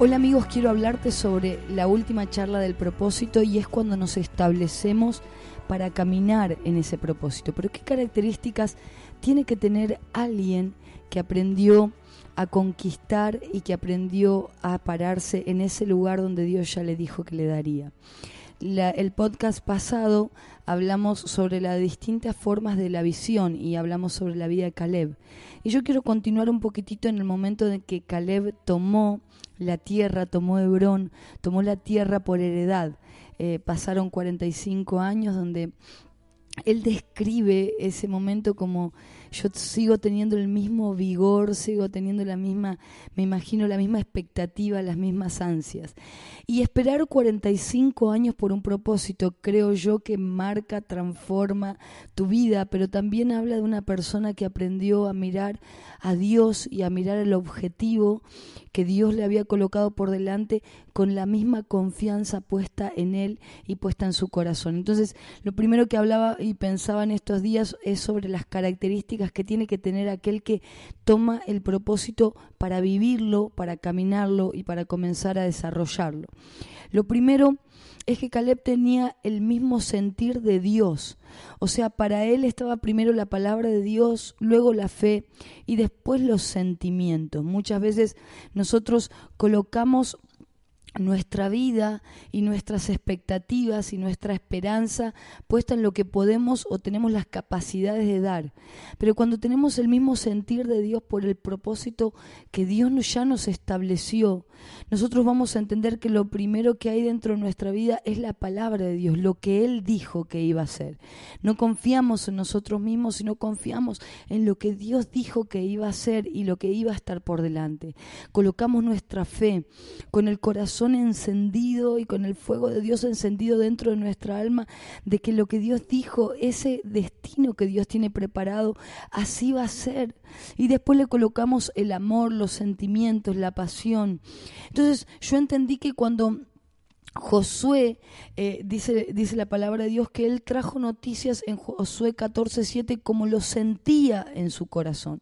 Hola amigos, quiero hablarte sobre la última charla del propósito y es cuando nos establecemos para caminar en ese propósito. Pero ¿qué características tiene que tener alguien que aprendió a conquistar y que aprendió a pararse en ese lugar donde Dios ya le dijo que le daría? El podcast pasado hablamos sobre las distintas formas de la visión y hablamos sobre la vida de Caleb. Y yo quiero continuar un poquitito en el momento en que Caleb tomó la tierra, tomó Hebrón, tomó la tierra por heredad. Eh, pasaron 45 años donde él describe ese momento como yo sigo teniendo el mismo vigor, sigo teniendo la misma, me imagino la misma expectativa, las mismas ansias. Y esperar 45 años por un propósito, creo yo que marca, transforma tu vida, pero también habla de una persona que aprendió a mirar a Dios y a mirar el objetivo que Dios le había colocado por delante con la misma confianza puesta en él y puesta en su corazón. Entonces, lo primero que hablaba y pensaba en estos días es sobre las características que tiene que tener aquel que toma el propósito para vivirlo, para caminarlo y para comenzar a desarrollarlo. Lo primero es que Caleb tenía el mismo sentir de Dios. O sea, para él estaba primero la palabra de Dios, luego la fe y después los sentimientos. Muchas veces nosotros colocamos nuestra vida y nuestras expectativas y nuestra esperanza puesta en lo que podemos o tenemos las capacidades de dar. Pero cuando tenemos el mismo sentir de Dios por el propósito que Dios ya nos estableció, nosotros vamos a entender que lo primero que hay dentro de nuestra vida es la palabra de Dios, lo que Él dijo que iba a hacer. No confiamos en nosotros mismos, sino confiamos en lo que Dios dijo que iba a hacer y lo que iba a estar por delante. Colocamos nuestra fe con el corazón encendido y con el fuego de Dios encendido dentro de nuestra alma, de que lo que Dios dijo, ese destino que Dios tiene preparado, así va a ser. Y después le colocamos el amor, los sentimientos, la pasión. Entonces yo entendí que cuando Josué, eh, dice, dice la palabra de Dios, que él trajo noticias en Josué 14:7 como lo sentía en su corazón.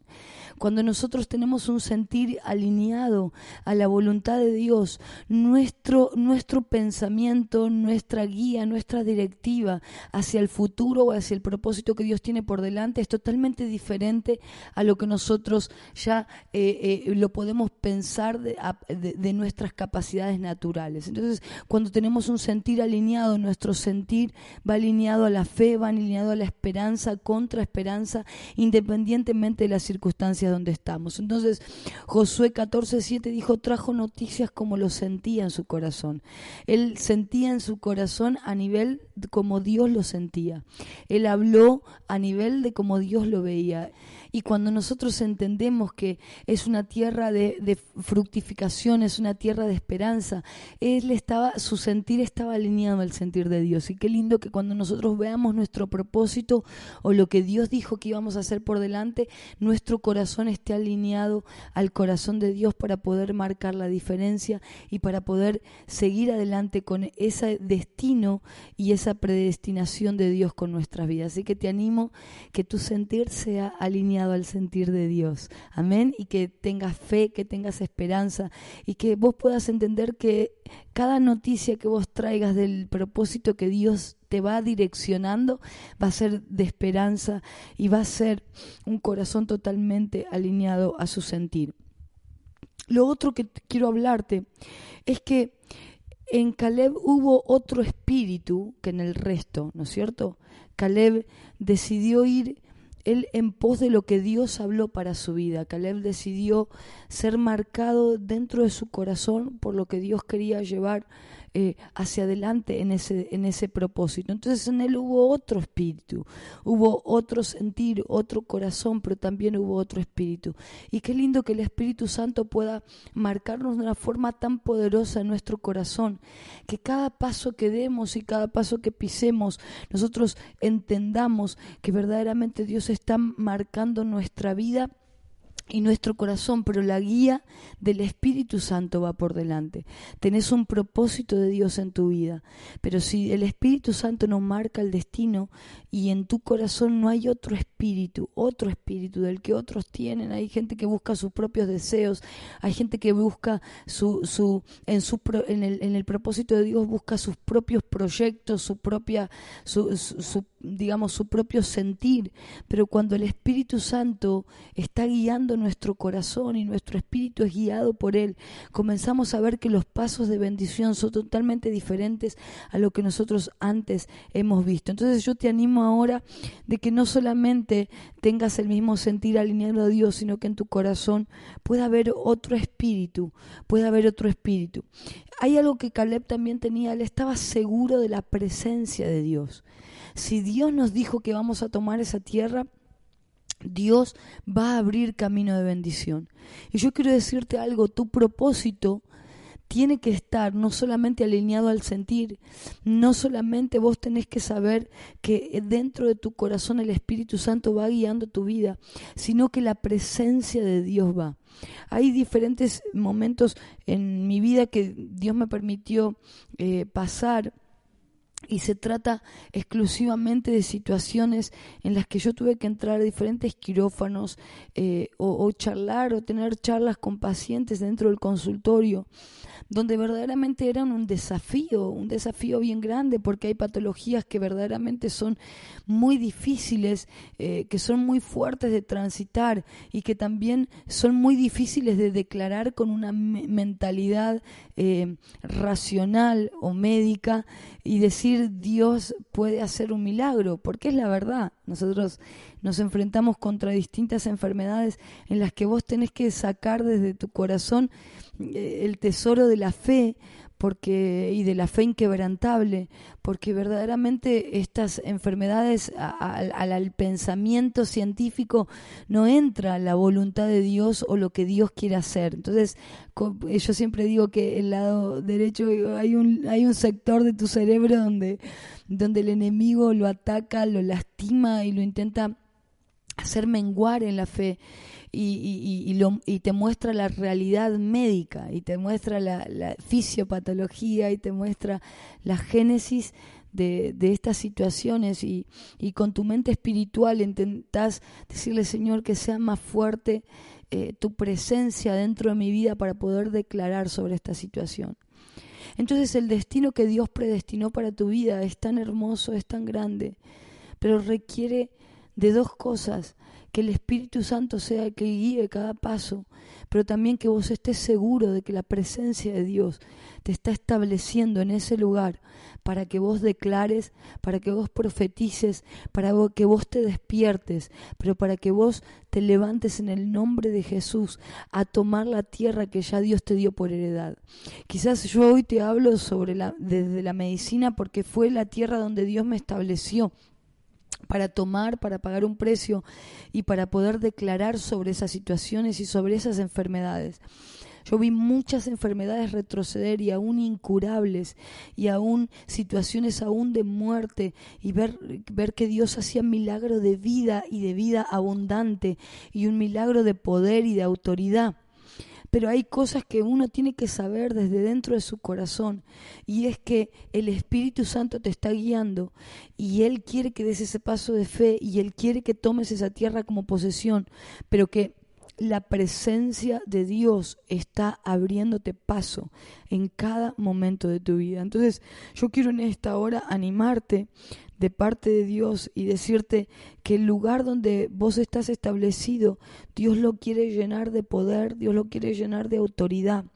Cuando nosotros tenemos un sentir alineado a la voluntad de Dios, nuestro, nuestro pensamiento, nuestra guía, nuestra directiva hacia el futuro o hacia el propósito que Dios tiene por delante es totalmente diferente a lo que nosotros ya eh, eh, lo podemos pensar de, de nuestras capacidades naturales. Entonces, cuando tenemos un sentir alineado, nuestro sentir va alineado a la fe, va alineado a la esperanza, contra esperanza, independientemente de las circunstancias donde estamos. Entonces, Josué 14:7 dijo, trajo noticias como lo sentía en su corazón. Él sentía en su corazón a nivel como Dios lo sentía. Él habló a nivel de como Dios lo veía. Y cuando nosotros entendemos que es una tierra de, fructificación, es una tierra de esperanza, él estaba, su sentir estaba alineado al sentir de Dios. Y qué lindo que cuando nosotros veamos nuestro propósito o lo que Dios dijo que íbamos a hacer por delante, nuestro corazón esté alineado al corazón de Dios para poder marcar la diferencia y para poder seguir adelante con ese destino y esa predestinación de Dios con nuestras vidas. Así que te animo que tu sentir sea alineado al sentir de Dios. Amén. Y que tengas fe, que tengas esperanza y que vos puedas entender que cada noticia que vos traigas del propósito que Dios te va direccionando va a ser de esperanza y va a ser un corazón totalmente alineado a su sentir. Lo otro que quiero hablarte es que en Caleb hubo otro espíritu que en el resto, ¿no es cierto? Caleb decidió ir él en pos de lo que Dios habló para su vida. Caleb decidió ser marcado dentro de su corazón por lo que Dios quería llevar eh, hacia adelante en ese, en ese propósito. Entonces en él hubo otro espíritu, hubo otro sentir, otro corazón, pero también hubo otro espíritu. Y qué lindo que el Espíritu Santo pueda marcarnos de una forma tan poderosa en nuestro corazón, que cada paso que demos y cada paso que pisemos, nosotros entendamos que verdaderamente Dios está marcando nuestra vida y nuestro corazón, pero la guía del Espíritu Santo va por delante. Tenés un propósito de Dios en tu vida, pero si el Espíritu Santo no marca el destino y en tu corazón no hay otro espíritu, otro espíritu del que otros tienen, hay gente que busca sus propios deseos, hay gente que busca su, su, en, su, en, el, en el propósito de Dios busca sus propios proyectos, su propia, su, su digamos, su propio sentir, pero cuando el Espíritu Santo está guiando nuestro corazón y nuestro espíritu es guiado por Él, comenzamos a ver que los pasos de bendición son totalmente diferentes a lo que nosotros antes hemos visto. Entonces yo te animo ahora de que no solamente tengas el mismo sentir alineado a Dios, sino que en tu corazón pueda haber otro espíritu, pueda haber otro espíritu. Hay algo que Caleb también tenía, él estaba seguro de la presencia de Dios. Si Dios nos dijo que vamos a tomar esa tierra, Dios va a abrir camino de bendición. Y yo quiero decirte algo, tu propósito tiene que estar no solamente alineado al sentir, no solamente vos tenés que saber que dentro de tu corazón el Espíritu Santo va guiando tu vida, sino que la presencia de Dios va. Hay diferentes momentos en mi vida que Dios me permitió eh, pasar y se trata exclusivamente de situaciones en las que yo tuve que entrar a diferentes quirófanos eh, o, charlar o tener charlas con pacientes dentro del consultorio donde verdaderamente eran un desafío, un desafío bien grande, porque hay patologías que verdaderamente son muy difíciles, eh, que son muy fuertes de transitar y que también son muy difíciles de declarar con una mentalidad eh, racional o médica y decir Dios puede hacer un milagro, porque es la verdad. Nosotros nos enfrentamos contra distintas enfermedades en las que vos tenés que sacar desde tu corazón eh, el tesoro de la fe porque y de la fe inquebrantable, porque verdaderamente estas enfermedades al pensamiento científico no entra la voluntad de Dios o lo que Dios quiere hacer. Entonces, eh, yo siempre digo que el lado derecho hay un hay un sector de tu cerebro donde donde el enemigo lo ataca, lo lastima y lo intenta hacer menguar en la fe y, lo, y, te muestra la realidad médica y te muestra la, fisiopatología y te muestra la génesis de, de estas situaciones y, y, con tu mente espiritual intentas decirle Señor que sea más fuerte eh, tu presencia dentro de mi vida para poder declarar sobre esta situación. Entonces el destino que Dios predestinó para tu vida es tan hermoso, es tan grande, pero requiere de dos cosas que el Espíritu Santo sea el que guíe cada paso, pero también que vos estés seguro de que la presencia de Dios te está estableciendo en ese lugar para que vos declares, para que vos profetices, para que vos te despiertes, pero para que vos te levantes en el nombre de Jesús a tomar la tierra que ya Dios te dio por heredad. Quizás yo hoy te hablo sobre la desde la medicina porque fue la tierra donde Dios me estableció para tomar, para pagar un precio y para poder declarar sobre esas situaciones y sobre esas enfermedades. Yo vi muchas enfermedades retroceder y aún incurables y aún situaciones aún de muerte y ver, ver que Dios hacía milagro de vida y de vida abundante y un milagro de poder y de autoridad pero hay cosas que uno tiene que saber desde dentro de su corazón y es que el Espíritu Santo te está guiando y Él quiere que des ese paso de fe y Él quiere que tomes esa tierra como posesión, pero que la presencia de Dios está abriéndote paso en cada momento de tu vida. Entonces yo quiero en esta hora animarte de parte de Dios y decirte que el lugar donde vos estás establecido, Dios lo quiere llenar de poder, Dios lo quiere llenar de autoridad.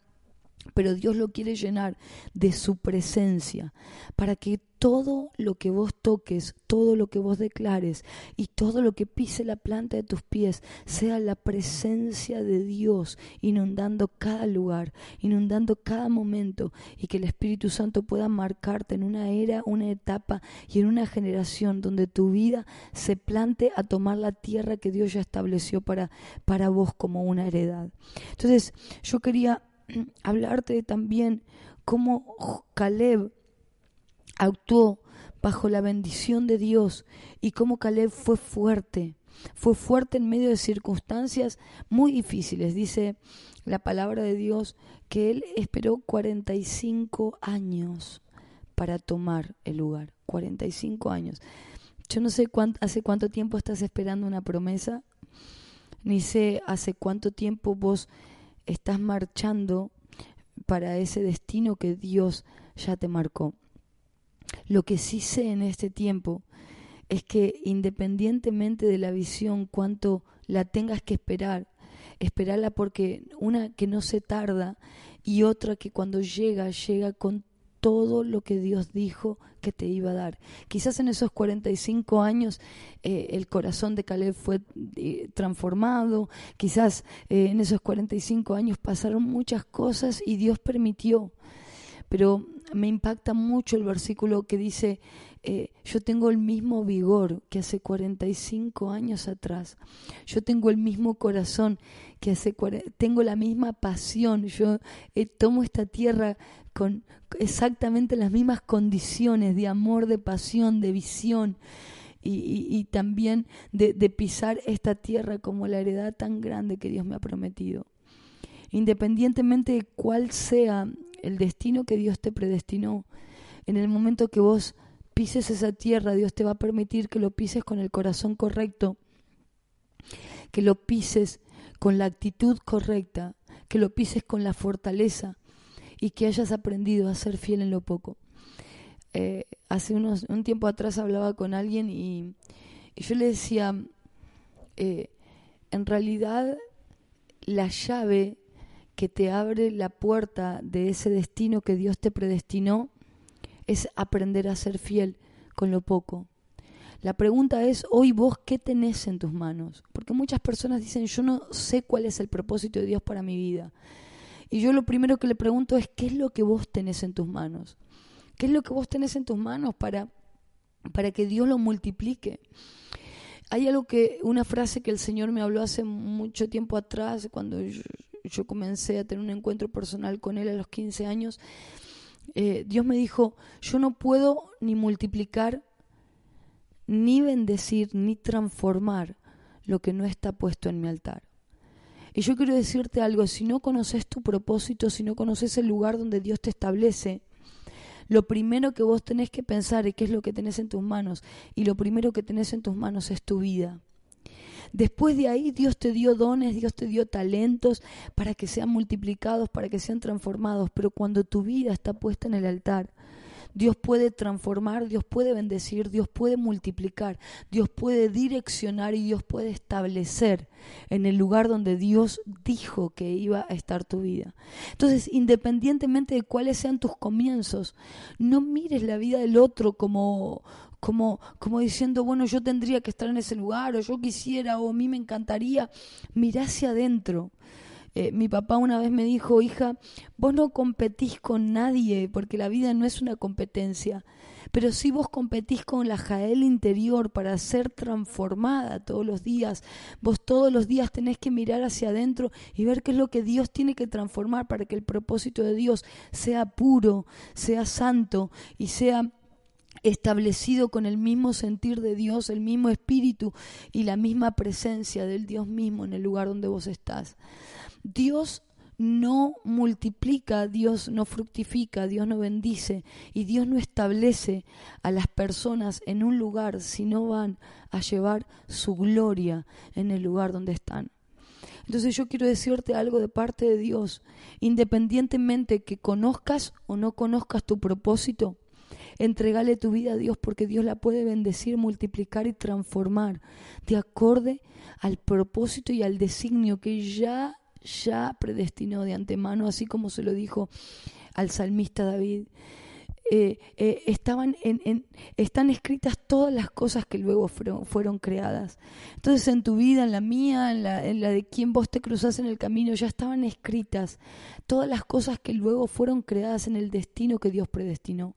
Pero Dios lo quiere llenar de su presencia para que todo lo que vos toques, todo lo que vos declares y todo lo que pise la planta de tus pies sea la presencia de Dios inundando cada lugar, inundando cada momento y que el Espíritu Santo pueda marcarte en una era, una etapa y en una generación donde tu vida se plante a tomar la tierra que Dios ya estableció para, para vos como una heredad. Entonces yo quería hablarte también cómo Caleb actuó bajo la bendición de Dios y cómo Caleb fue fuerte. Fue fuerte en medio de circunstancias muy difíciles. Dice la palabra de Dios que él esperó 45 años para tomar el lugar. 45 años. Yo no sé hace cuánto tiempo estás esperando una promesa, ni sé hace cuánto tiempo vos estás marchando para ese destino que Dios ya te marcó. Lo que sí sé en este tiempo es que independientemente de la visión, cuánto la tengas que esperar, esperarla porque una que no se tarda y otra que cuando llega, llega con todo lo que Dios dijo que te iba a dar. Quizás en esos 45 años eh, el corazón de Caleb fue eh, transformado, quizás eh, en esos 45 años pasaron muchas cosas y Dios permitió. Pero me impacta mucho el versículo que dice, eh, yo tengo el mismo vigor que hace 45 años atrás, yo tengo el mismo corazón que hace, tengo la misma pasión, yo eh, tomo esta tierra con exactamente las mismas condiciones de amor, de pasión, de visión. Y, también de, de pisar esta tierra como la heredad tan grande que Dios me ha prometido. Independientemente de cuál sea el destino que Dios te predestinó. En el momento que vos pises esa tierra, Dios te va a permitir que lo pises con el corazón correcto, que lo pises con la actitud correcta, que lo pises con la fortaleza y que hayas aprendido a ser fiel en lo poco. Eh, hace unos, un tiempo atrás hablaba con alguien y, yo le decía, eh, en realidad la llave que te abre la puerta de ese destino que Dios te predestinó es aprender a ser fiel con lo poco. La pregunta es, hoy vos, ¿qué tenés en tus manos? Porque muchas personas dicen, yo no sé cuál es el propósito de Dios para mi vida. Y yo lo primero que le pregunto es, ¿qué es lo que vos tenés en tus manos? ¿Qué es lo que vos tenés en tus manos para, para que Dios lo multiplique? Hay algo que, una frase que el Señor me habló hace mucho tiempo atrás, cuando yo comencé a tener un encuentro personal con Él a los 15 años, eh, Dios me dijo, yo no puedo ni multiplicar, ni bendecir, ni transformar lo que no está puesto en mi altar. Y yo quiero decirte algo, si no conoces tu propósito, si no conoces el lugar donde Dios te establece, lo primero que vos tenés que pensar es qué es lo que tenés en tus manos. Y lo primero que tenés en tus manos es tu vida. Después de ahí Dios te dio dones, Dios te dio talentos para que sean multiplicados, para que sean transformados. Pero cuando tu vida está puesta en el altar, Dios puede transformar, Dios puede bendecir, Dios puede multiplicar, Dios puede direccionar y Dios puede establecer en el lugar donde Dios dijo que iba a estar tu vida. Entonces, independientemente de cuáles sean tus comienzos, no mires la vida del otro como como, como diciendo, bueno, yo tendría que estar en ese lugar, o yo quisiera, o a mí me encantaría. Mirá hacia adentro. Eh, mi papá una vez me dijo, hija, vos no competís con nadie, porque la vida no es una competencia, pero si vos competís con la Jael interior para ser transformada todos los días. Vos todos los días tenés que mirar hacia adentro y ver qué es lo que Dios tiene que transformar para que el propósito de Dios sea puro, sea santo y sea establecido con el mismo sentir de Dios, el mismo espíritu y la misma presencia del Dios mismo en el lugar donde vos estás. Dios no multiplica, Dios no fructifica, Dios no bendice y Dios no establece a las personas en un lugar si no van a llevar su gloria en el lugar donde están. Entonces yo quiero decirte algo de parte de Dios, independientemente que conozcas o no conozcas tu propósito, Entregale tu vida a Dios porque Dios la puede bendecir, multiplicar y transformar de acorde al propósito y al designio que ya ya predestinó de antemano, así como se lo dijo al salmista David. Eh, eh, estaban están escritas todas las cosas que luego fueron, creadas. Entonces en tu vida, en la mía, en la, en la de quien vos te cruzás en el camino, ya estaban escritas todas las cosas que luego fueron creadas en el destino que Dios predestinó.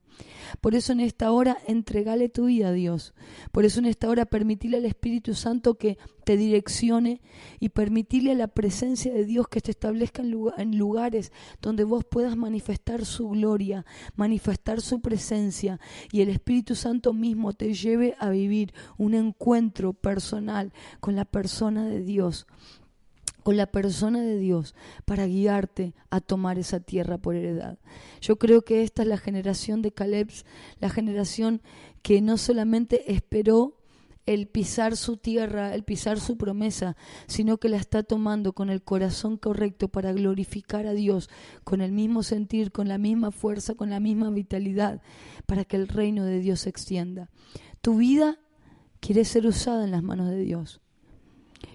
Por eso en esta hora entregale tu vida a Dios. Por eso en esta hora permitile al Espíritu Santo que te direccione y permitirle a la presencia de Dios que te establezca en lugares donde vos puedas manifestar su gloria, manifestar su presencia y el Espíritu Santo mismo te lleve a vivir un encuentro personal con la persona de Dios con la persona de Dios para guiarte a tomar esa tierra por heredad. Yo creo que esta es la generación de Caleb, la generación que no solamente esperó el pisar su tierra, el pisar su promesa, sino que la está tomando con el corazón correcto para glorificar a Dios, con el mismo sentir, con la misma fuerza, con la misma vitalidad, para que el reino de Dios se extienda. Tu vida quiere ser usada en las manos de Dios.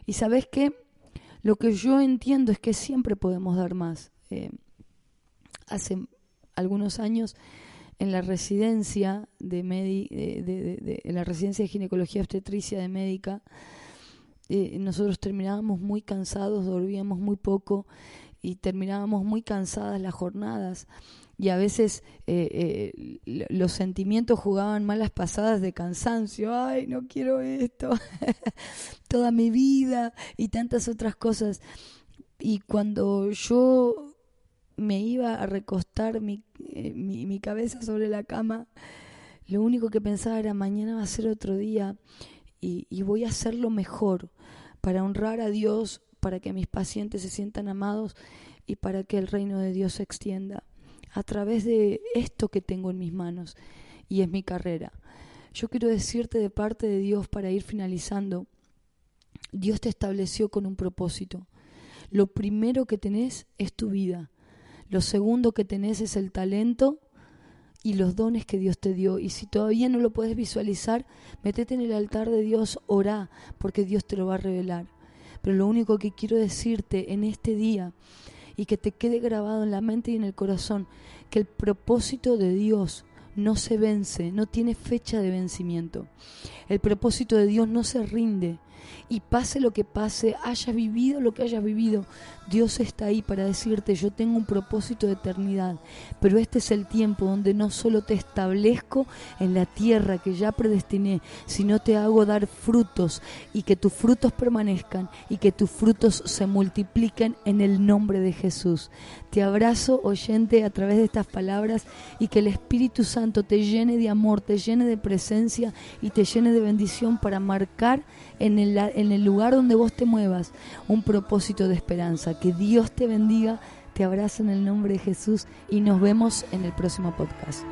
¿Y sabes qué? Lo que yo entiendo es que siempre podemos dar más. Eh, hace algunos años en la residencia de, la residencia de ginecología obstetricia de médica eh, nosotros terminábamos muy cansados dormíamos muy poco y terminábamos muy cansadas las jornadas. Y a veces eh, los sentimientos jugaban malas pasadas de cansancio, ay, no quiero esto, toda mi vida y tantas otras cosas. Y cuando yo me iba a recostar mi, eh, mi, mi cabeza sobre la cama, lo único que pensaba era mañana va a ser otro día y, y voy a hacerlo mejor para honrar a Dios, para que mis pacientes se sientan amados y para que el reino de Dios se extienda a través de esto que tengo en mis manos y es mi carrera. Yo quiero decirte de parte de Dios para ir finalizando, Dios te estableció con un propósito. Lo primero que tenés es tu vida. Lo segundo que tenés es el talento y los dones que Dios te dio. Y si todavía no lo puedes visualizar, metete en el altar de Dios, orá, porque Dios te lo va a revelar. Pero lo único que quiero decirte en este día y que te quede grabado en la mente y en el corazón que el propósito de Dios no se vence, no tiene fecha de vencimiento. El propósito de Dios no se rinde, y pase lo que pase, hayas vivido lo que hayas vivido, Dios está ahí para decirte, yo tengo un propósito de eternidad, pero este es el tiempo donde no solo te establezco en la tierra que ya predestiné, sino te hago dar frutos y que tus frutos permanezcan y que tus frutos se multipliquen en el nombre de Jesús. Te abrazo, oyente, a través de estas palabras y que el Espíritu Santo te llene de amor, te llene de presencia y te llene de bendición para marcar en el, en el lugar donde vos te muevas un propósito de esperanza. Que Dios te bendiga, te abrazo en el nombre de Jesús y nos vemos en el próximo podcast.